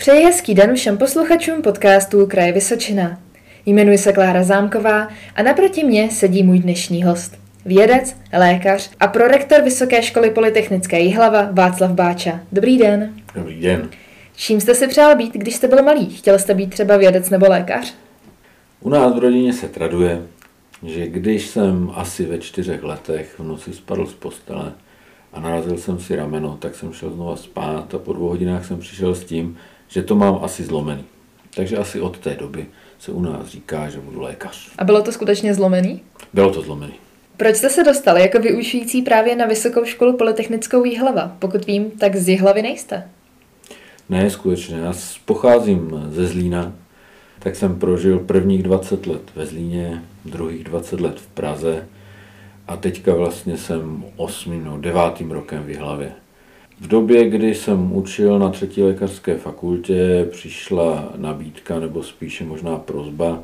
Přeji hezký den všem posluchačům podcastu Kraje Vysočina. Jmenuji se Klára Zámková a naproti mě sedí můj dnešní host. Vědec, lékař a prorektor Vysoké školy Polytechnické Jihlava Václav Báča. Dobrý den. Dobrý den. Čím jste si přál být, když jste byl malý? Chtěl jste být třeba vědec nebo lékař? U nás v rodině se traduje, že když jsem asi ve čtyřech letech v noci spadl z postele a narazil jsem si rameno, tak jsem šel znova spát a po dvou hodinách jsem přišel s tím, že to mám asi zlomený. Takže asi od té doby se u nás říká, že budu lékař. A bylo to skutečně zlomený? Bylo to zlomený. Proč jste se dostal jako vyučující právě na Vysokou školu Polytechnickou Jihlava? Pokud vím, tak z Jihlavy nejste. Ne, skutečně. Já pocházím ze Zlína, tak jsem prožil prvních 20 let ve Zlíně, druhých 20 let v Praze a teďka vlastně jsem osmým, no devátým rokem v Jihlavě. V době, kdy jsem učil na třetí lékařské fakultě, přišla nabídka, nebo spíše možná prozba,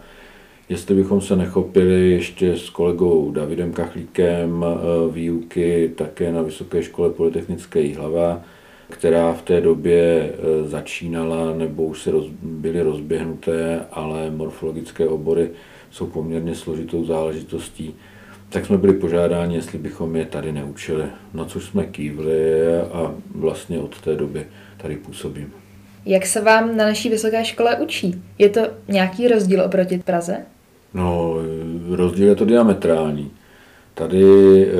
jestli bychom se nechopili ještě s kolegou Davidem Kachlíkem eh, výuky také na Vysoké škole Polytechnické Jihlava, která v té době eh, začínala nebo už se roz, byly rozběhnuté, ale morfologické obory jsou poměrně složitou záležitostí tak jsme byli požádáni, jestli bychom je tady neučili. Na což jsme kývli a vlastně od té doby tady působím. Jak se vám na naší vysoké škole učí? Je to nějaký rozdíl oproti Praze? No, rozdíl je to diametrální. Tady e,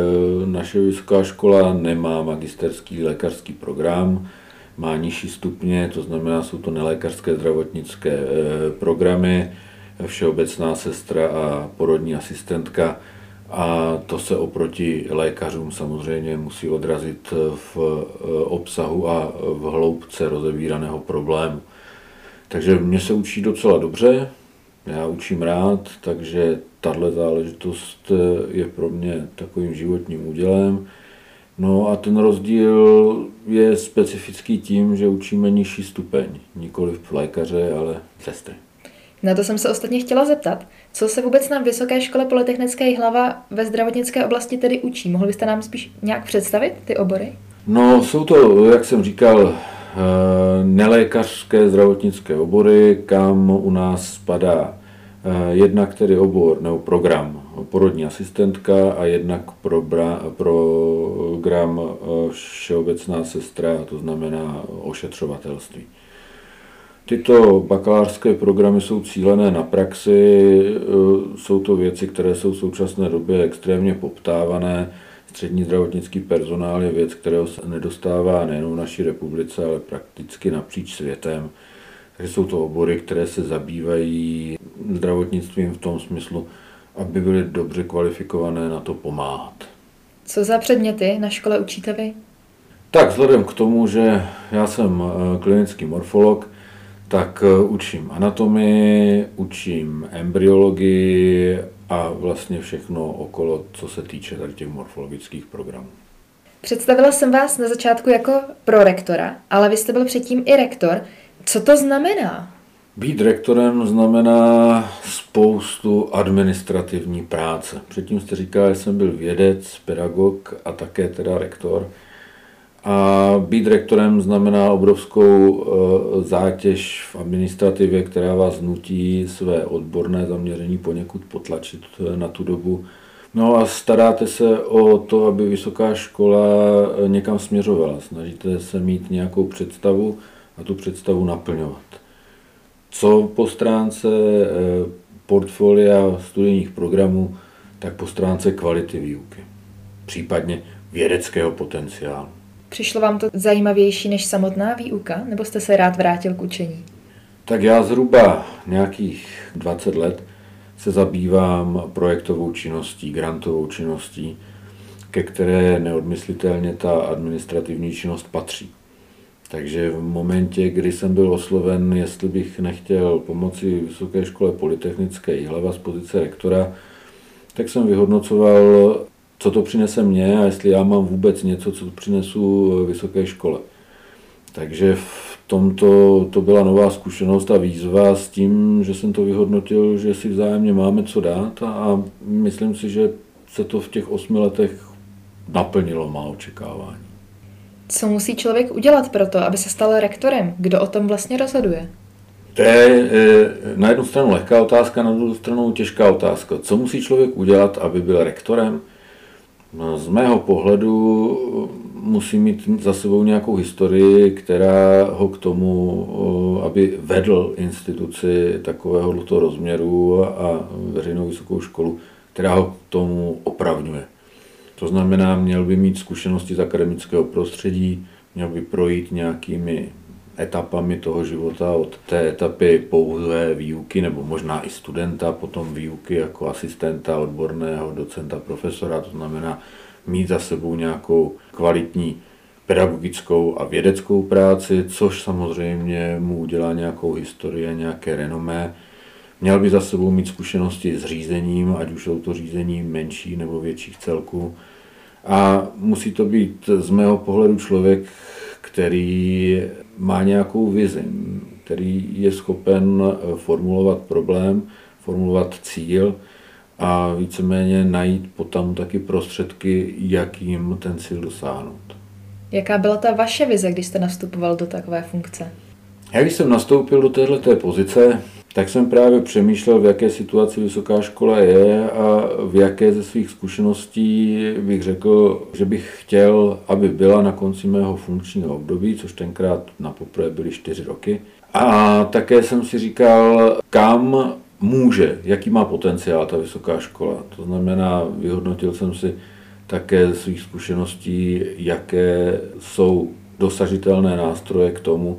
naše vysoká škola nemá magisterský lékařský program, má nižší stupně, to znamená, jsou to nelékařské zdravotnické e, programy, všeobecná sestra a porodní asistentka a to se oproti lékařům samozřejmě musí odrazit v eh, obsahu a v hloubce rozevíraného problému. Takže mě se učí docela dobře, já učím rád, takže tahle záležitost eh, je pro mě takovým životním údělem. No a ten rozdíl je specifický tím, že učíme nižší stupeň, nikoli v lékaře, ale sestry. Na to jsem se ostatně chtěla zeptat. Co se vůbec na Vysoké škole Polytechnické hlava ve zdravotnické oblasti tedy učí? Mohl byste nám spíš nějak představit ty obory? No, jsou to, jak jsem říkal, eh, nelékařské zdravotnické obory, kam u nás spadá eh, jednak tedy obor nebo program porodní asistentka a jednak program eh, všeobecná sestra, to znamená ošetřovatelství. Tyto bakalářské programy jsou cílené na praxi, e, jsou to věci, které jsou v současné době extrémně poptávané. Střední zdravotnický personál je věc, kterého se nedostává nejen v naší republice, ale prakticky napříč světem. Takže jsou to obory, které se zabývají zdravotnictvím v tom smyslu, aby byly dobře kvalifikované na to pomáhat. Co za předměty na škole učíte vy? Tak vzhledem k tomu, že já jsem e, klinický morfolog, tak eh, učím anatomii, učím embryologii a vlastně všechno okolo, co se týče tady těch morfologických programů. Představila jsem vás na začátku jako prorektora, ale vy jste byl předtím i rektor. Co to znamená? Být rektorem znamená spoustu administrativní práce. Předtím jste říkal, že jsem byl vědec, pedagog a také teda rektor. A být rektorem znamená obrovskou eh, zátěž v administrativě, která vás nutí své odborné zaměření poněkud potlačit eh, na tu dobu. No a staráte se o to, aby vysoká škola eh, někam směřovala. Snažíte se mít nějakou představu a tu představu naplňovat. Co po stránce portfolia studijních programů, tak po stránce kvality výuky, případně vědeckého potenciálu. Přišlo vám to zajímavější než samotná výuka, nebo jste se rád vrátil k učení? Tak já zhruba nějakých 20 let se zabývám projektovou činností, grantovou činností, ke které neodmyslitelně ta administrativní činnost patří. Takže v momentě, kdy jsem byl osloven, jestli bych nechtěl pomoci Vysoké škole Polytechnické Jihlava z pozice rektora, tak jsem vyhodnocoval co to přinese mně a jestli já mám vůbec něco, co přinesu vysoké škole. Takže v tomto to byla nová zkušenost a výzva s tím, že jsem to vyhodnotil, že si vzájemně máme co dát a, a myslím si, že se to v těch osmi letech naplnilo má očekávání. Co musí člověk udělat pro to, aby se stal rektorem? Kdo o tom vlastně rozhoduje? To je eh, na jednu stranu lehká otázka, na druhou stranu těžká otázka. Co musí člověk udělat, aby byl rektorem? No, z mého pohledu musí mít za sebou nějakou historii, která ho k tomu, aby vedl instituci takového rozměru a veřejnou vysokou školu, která ho k tomu opravňuje. To znamená, měl by mít zkušenosti z akademického prostředí, měl by projít nějakými etapami toho života, od té etapy pouhé výuky, nebo možná i studenta, potom výuky jako asistenta, odborného, docenta, profesora, to znamená mít za sebou nějakou kvalitní pedagogickou a vědeckou práci, což samozřejmě mu udělá nějakou historii, nějaké renomé. Měl by za sebou mít zkušenosti s řízením, ať už jsou to řízení menší nebo větších celků. A musí to být z mého pohledu člověk, který má nějakou vizi, který je schopen formulovat problém, formulovat cíl a víceméně najít potom taky prostředky, jak jim ten cíl dosáhnout. Jaká byla ta vaše vize, když jste nastupoval do takové funkce? Já když jsem nastoupil do této pozice, tak jsem právě přemýšlel, v jaké situaci vysoká škola je a v jaké ze svých zkušeností bych řekl, že bych chtěl, aby byla na konci mého funkčního období, což tenkrát na poprvé byly čtyři roky. A také jsem si říkal, kam může, jaký má potenciál ta vysoká škola. To znamená, vyhodnotil jsem si také ze svých zkušeností, jaké jsou dosažitelné nástroje k tomu,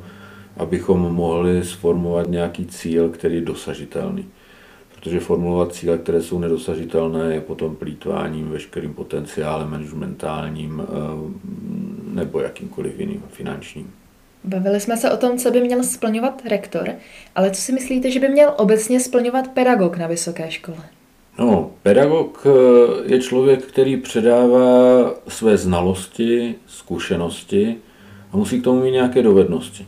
abychom mohli sformovat nějaký cíl, který je dosažitelný. Protože formulovat cíle, které jsou nedosažitelné, je potom plítváním veškerým potenciálem, ať už mentálním eh, nebo jakýmkoliv jiným finančním. Bavili jsme se o tom, co by měl splňovat rektor, ale co si myslíte, že by měl obecně splňovat pedagog na vysoké škole? No, pedagog eh, je člověk, který předává své znalosti, zkušenosti a musí k tomu mít nějaké dovednosti.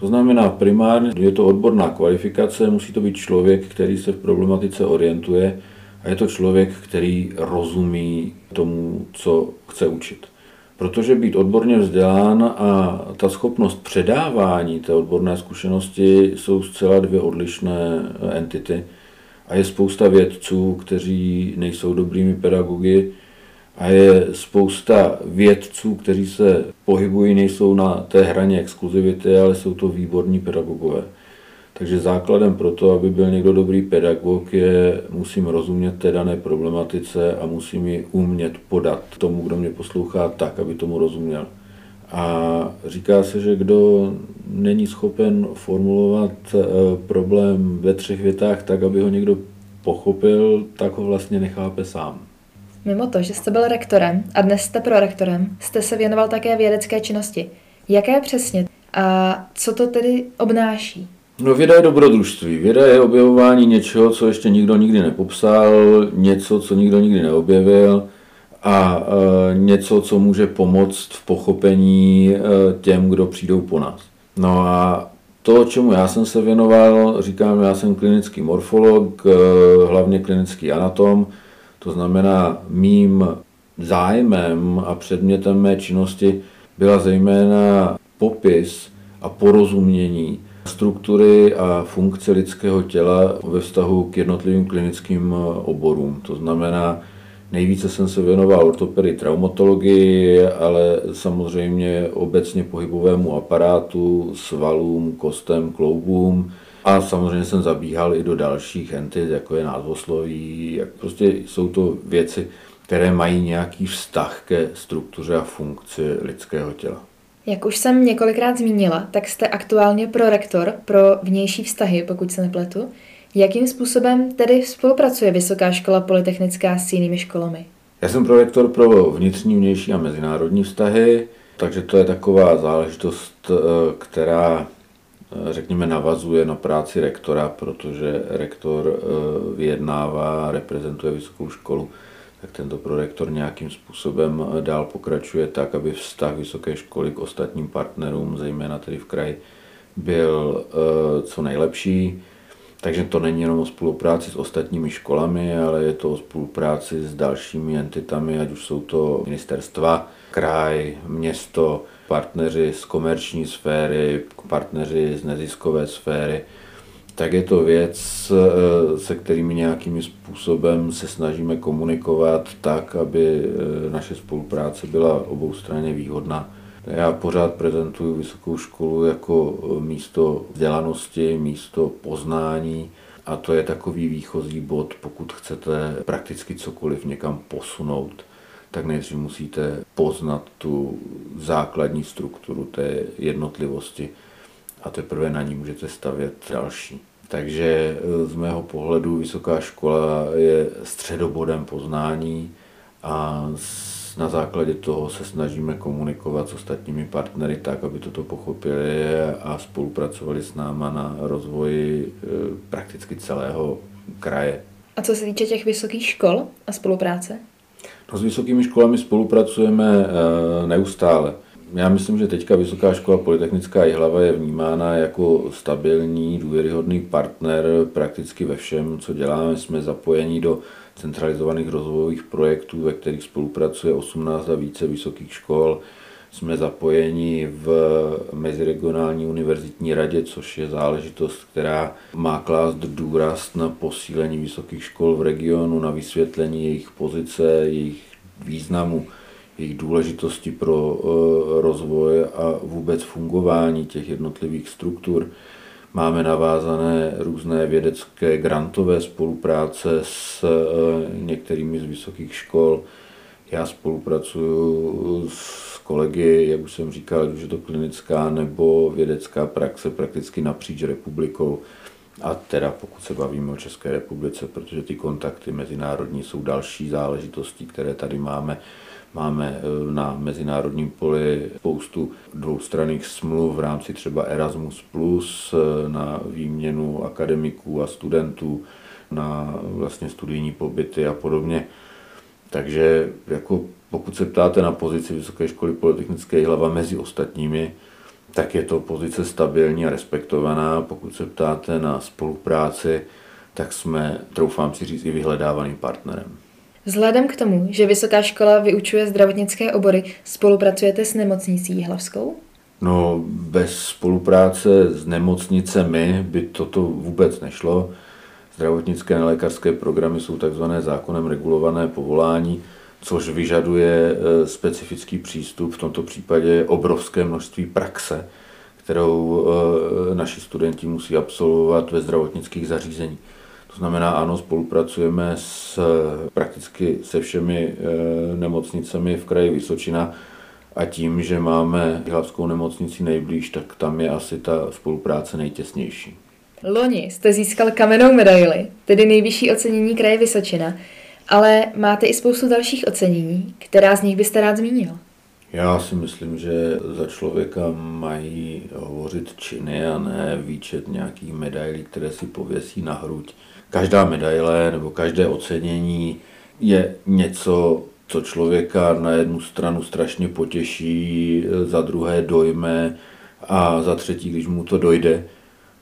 To znamená primárně, je to odborná kvalifikace, musí to být člověk, který se v problematice orientuje a je to člověk, který rozumí tomu, co chce učit. Protože být odborně vzdělán a ta schopnost předávání té odborné zkušenosti jsou zcela dvě odlišné entity. A je spousta vědců, kteří nejsou dobrými pedagogy, a je spousta vědců, kteří se pohybují, nejsou na té hraně exkluzivity, ale jsou to výborní pedagogové. Takže základem pro to, aby byl někdo dobrý pedagog, je musím rozumět té dané problematice a musím ji umět podat tomu, kdo mě poslouchá tak, aby tomu rozuměl. A říká se, že kdo není schopen formulovat eh, problém ve třech větách tak, aby ho někdo pochopil, tak ho vlastně nechápe sám. Mimo to, že jste byl rektorem a dnes jste prorektorem, jste se věnoval také vědecké činnosti. Jaké přesně a co to tedy obnáší? No věda je dobrodružství. Věda je objevování něčeho, co ještě nikdo nikdy nepopsal, něco, co nikdo nikdy neobjevil a e, něco, co může pomoct v pochopení e, těm, kdo přijdou po nás. No a to, čemu já jsem se věnoval, říkám, já jsem klinický morfolog, e, hlavně klinický anatom, to znamená mým zájmem a předmětem mé činnosti byla zejména popis a porozumění struktury a funkce lidského těla ve vztahu k jednotlivým klinickým oborům. To znamená, nejvíce jsem se věnoval ortopedii, traumatologii, ale samozřejmě obecně pohybovému aparátu, svalům, kostem, kloubům. A samozřejmě jsem zabíhal i do dalších entit, jako je názvosloví. Jak prostě jsou to věci, které mají nějaký vztah ke struktuře a funkci lidského těla. Jak už jsem několikrát zmínila, tak jste aktuálně prorektor pro vnější vztahy, pokud se nepletu. Jakým způsobem tedy spolupracuje Vysoká škola polytechnická s jinými školami? Já jsem prorektor pro vnitřní, vnější a mezinárodní vztahy, takže to je taková záležitost, eh, která řekněme, navazuje na práci rektora, protože rektor eh, vyjednává, reprezentuje vysokou školu tak tento prorektor nějakým způsobem eh, dál pokračuje tak, aby vztah vysoké školy k ostatním partnerům, zejména tedy v kraji, byl eh, co nejlepší. Takže to není jenom o spolupráci s ostatními školami, ale je to o spolupráci s dalšími entitami, ať už jsou to ministerstva, kraj, město, partneři z komerční sféry, partneři z neziskové sféry, tak je to věc, eh, se kterými nějakým způsobem se snažíme komunikovat tak, aby eh, naše spolupráce byla oboustranně výhodná. Já pořád prezentuju vysokou školu jako eh, místo vzdělanosti, místo poznání a to je takový výchozí bod, pokud chcete prakticky cokoliv někam posunout tak nejdřív musíte poznat tu základní strukturu té jednotlivosti a teprve na ní můžete stavět další. Takže eh, z mého pohledu vysoká škola je středobodem poznání a na základě toho se snažíme komunikovat s ostatními partnery tak, aby toto pochopili a spolupracovali s náma na rozvoji eh, prakticky celého kraje. A co se týče těch vysokých škol a spolupráce? S vysokými školami spolupracujeme eh, neustále. Já myslím, že teďka Vysoká škola Polytechnická Jihlava je vnímána jako stabilní, důvěryhodný partner prakticky ve všem, co děláme. Jsme zapojeni do centralizovaných rozvojových projektů, ve kterých spolupracuje 18 a více vysokých škol. Jsme zapojeni v Meziregionální univerzitní radě, což je záležitost, která má klást důraz na posílení vysokých škol v regionu, na vysvětlení jejich pozice, jejich významu jejich důležitosti pro eh, rozvoj a vůbec fungování těch jednotlivých struktur. Máme navázané různé vědecké grantové spolupráce s eh, některými z vysokých škol. Já spolupracuju s kolegy, jak už jsem říkal, už je to klinická nebo vědecká praxe prakticky napříč republikou. A teda pokud se bavíme o České republice, protože ty kontakty mezinárodní jsou další záležitosti, které tady máme Máme eh, na mezinárodním poli spoustu dvoustranných smluv v rámci třeba Erasmus+, Plus eh, na výměnu akademiků a studentů, na vlastně studijní pobyty a podobně. Takže jako pokud se ptáte na pozici Vysoké školy polytechnické hlava mezi ostatními, tak je to pozice stabilní a respektovaná. Pokud se ptáte na spolupráci, tak jsme, troufám si říct, i vyhledávaným partnerem. Vzhledem k tomu, že vysoká škola vyučuje zdravotnické obory, spolupracujete s nemocnicí Hlavskou? No, bez spolupráce s nemocnicemi by toto vůbec nešlo. Zdravotnické a lékařské programy jsou takzvané zákonem regulované povolání, což vyžaduje e, specifický přístup, v tomto případě obrovské množství praxe, kterou e, naši studenti musí absolvovat ve zdravotnických zařízeních. To znamená, ano, spolupracujeme s prakticky se všemi nemocnicemi v kraji Vysočina a tím, že máme hlavskou nemocnici nejblíž, tak tam je asi ta spolupráce nejtěsnější. Loni jste získal kamennou medaili, tedy nejvyšší ocenění kraje Vysočina, ale máte i spoustu dalších ocenění, která z nich byste rád zmínil. Já si myslím, že za člověka mají hovořit činy a ne výčet nějakých medailí, které si pověsí na hruď každá medaile nebo každé ocenění je něco, co člověka na jednu stranu strašně potěší, za druhé dojme a za třetí, když mu to dojde,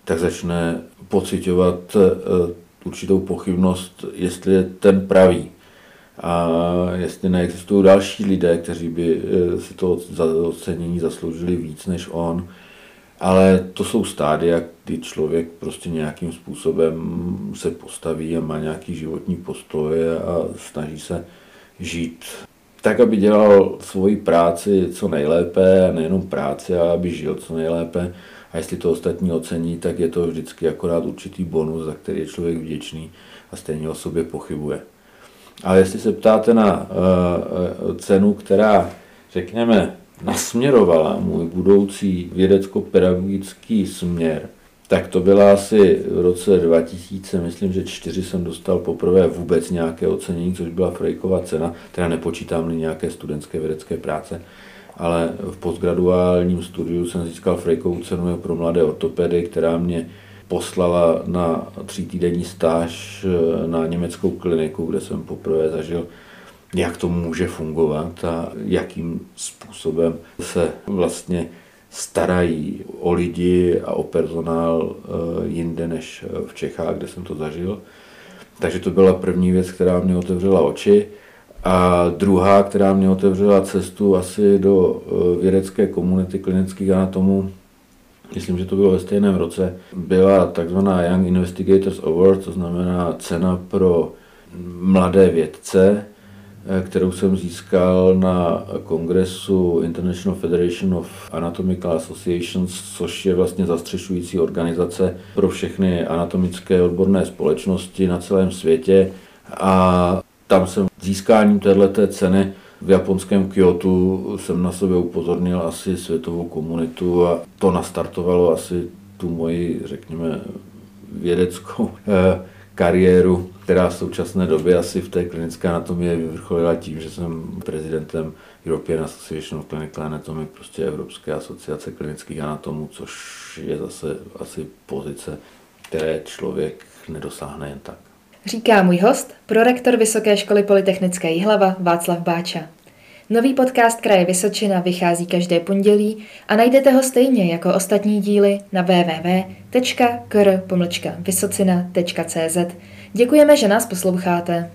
tak začne pocitovat eh, určitou pochybnost, jestli je ten pravý a jestli neexistují další lidé, kteří by eh, si to ocenění zasloužili víc než on. Ale to jsou stádia, kdy člověk prostě nějakým způsobem se postaví a má nějaký životní postoj a snaží se žít tak, aby dělal svoji práci co nejlépe, a nejenom práci, ale aby žil co nejlépe. A jestli to ostatní ocení, tak je to vždycky akorát určitý bonus, za který je člověk vděčný a stejně o sobě pochybuje. Ale jestli se ptáte na uh, cenu, která, řekněme, nasměrovala můj budoucí vědecko-pedagogický směr, tak to byla asi v roce 2000, myslím, že čtyři jsem dostal poprvé vůbec nějaké ocenění, což byla Frejkova cena, teda nepočítám nějaké studentské vědecké práce, ale v postgraduálním studiu jsem získal Frejkovu cenu pro mladé ortopedy, která mě poslala na třítýdenní stáž na německou kliniku, kde jsem poprvé zažil jak to může fungovat a jakým způsobem se vlastně starají o lidi a o personál jinde než v Čechách, kde jsem to zažil. Takže to byla první věc, která mě otevřela oči. A druhá, která mě otevřela cestu asi do vědecké komunity klinických anatomů, myslím, že to bylo ve stejném roce, byla takzvaná Young Investigators Award, to znamená cena pro mladé vědce, eh, kterou jsem získal na kongresu International Federation of Anatomical Associations, což je vlastně zastřešující organizace pro všechny anatomické odborné společnosti na celém světě. A tam jsem získáním této ceny v japonském Kyoto jsem na sebe upozornil asi světovou komunitu a to nastartovalo asi tu moji, řekněme, vědeckou eh, kariéru, která v současné době asi v té klinické anatomii vyvrcholila tím, že jsem prezidentem European Association of Clinical Anatomy, prostě Evropské asociace klinických anatomů, což je zase asi pozice, které člověk nedosáhne jen tak. Říká můj host, prorektor Vysoké školy Polytechnické Jihlava Václav Báča. Nový podcast Kraje Vysočina vychází každé pondělí a najdete ho stejně jako ostatní díly na www.kr.vysocina.cz. Děkujeme, že nás posloucháte.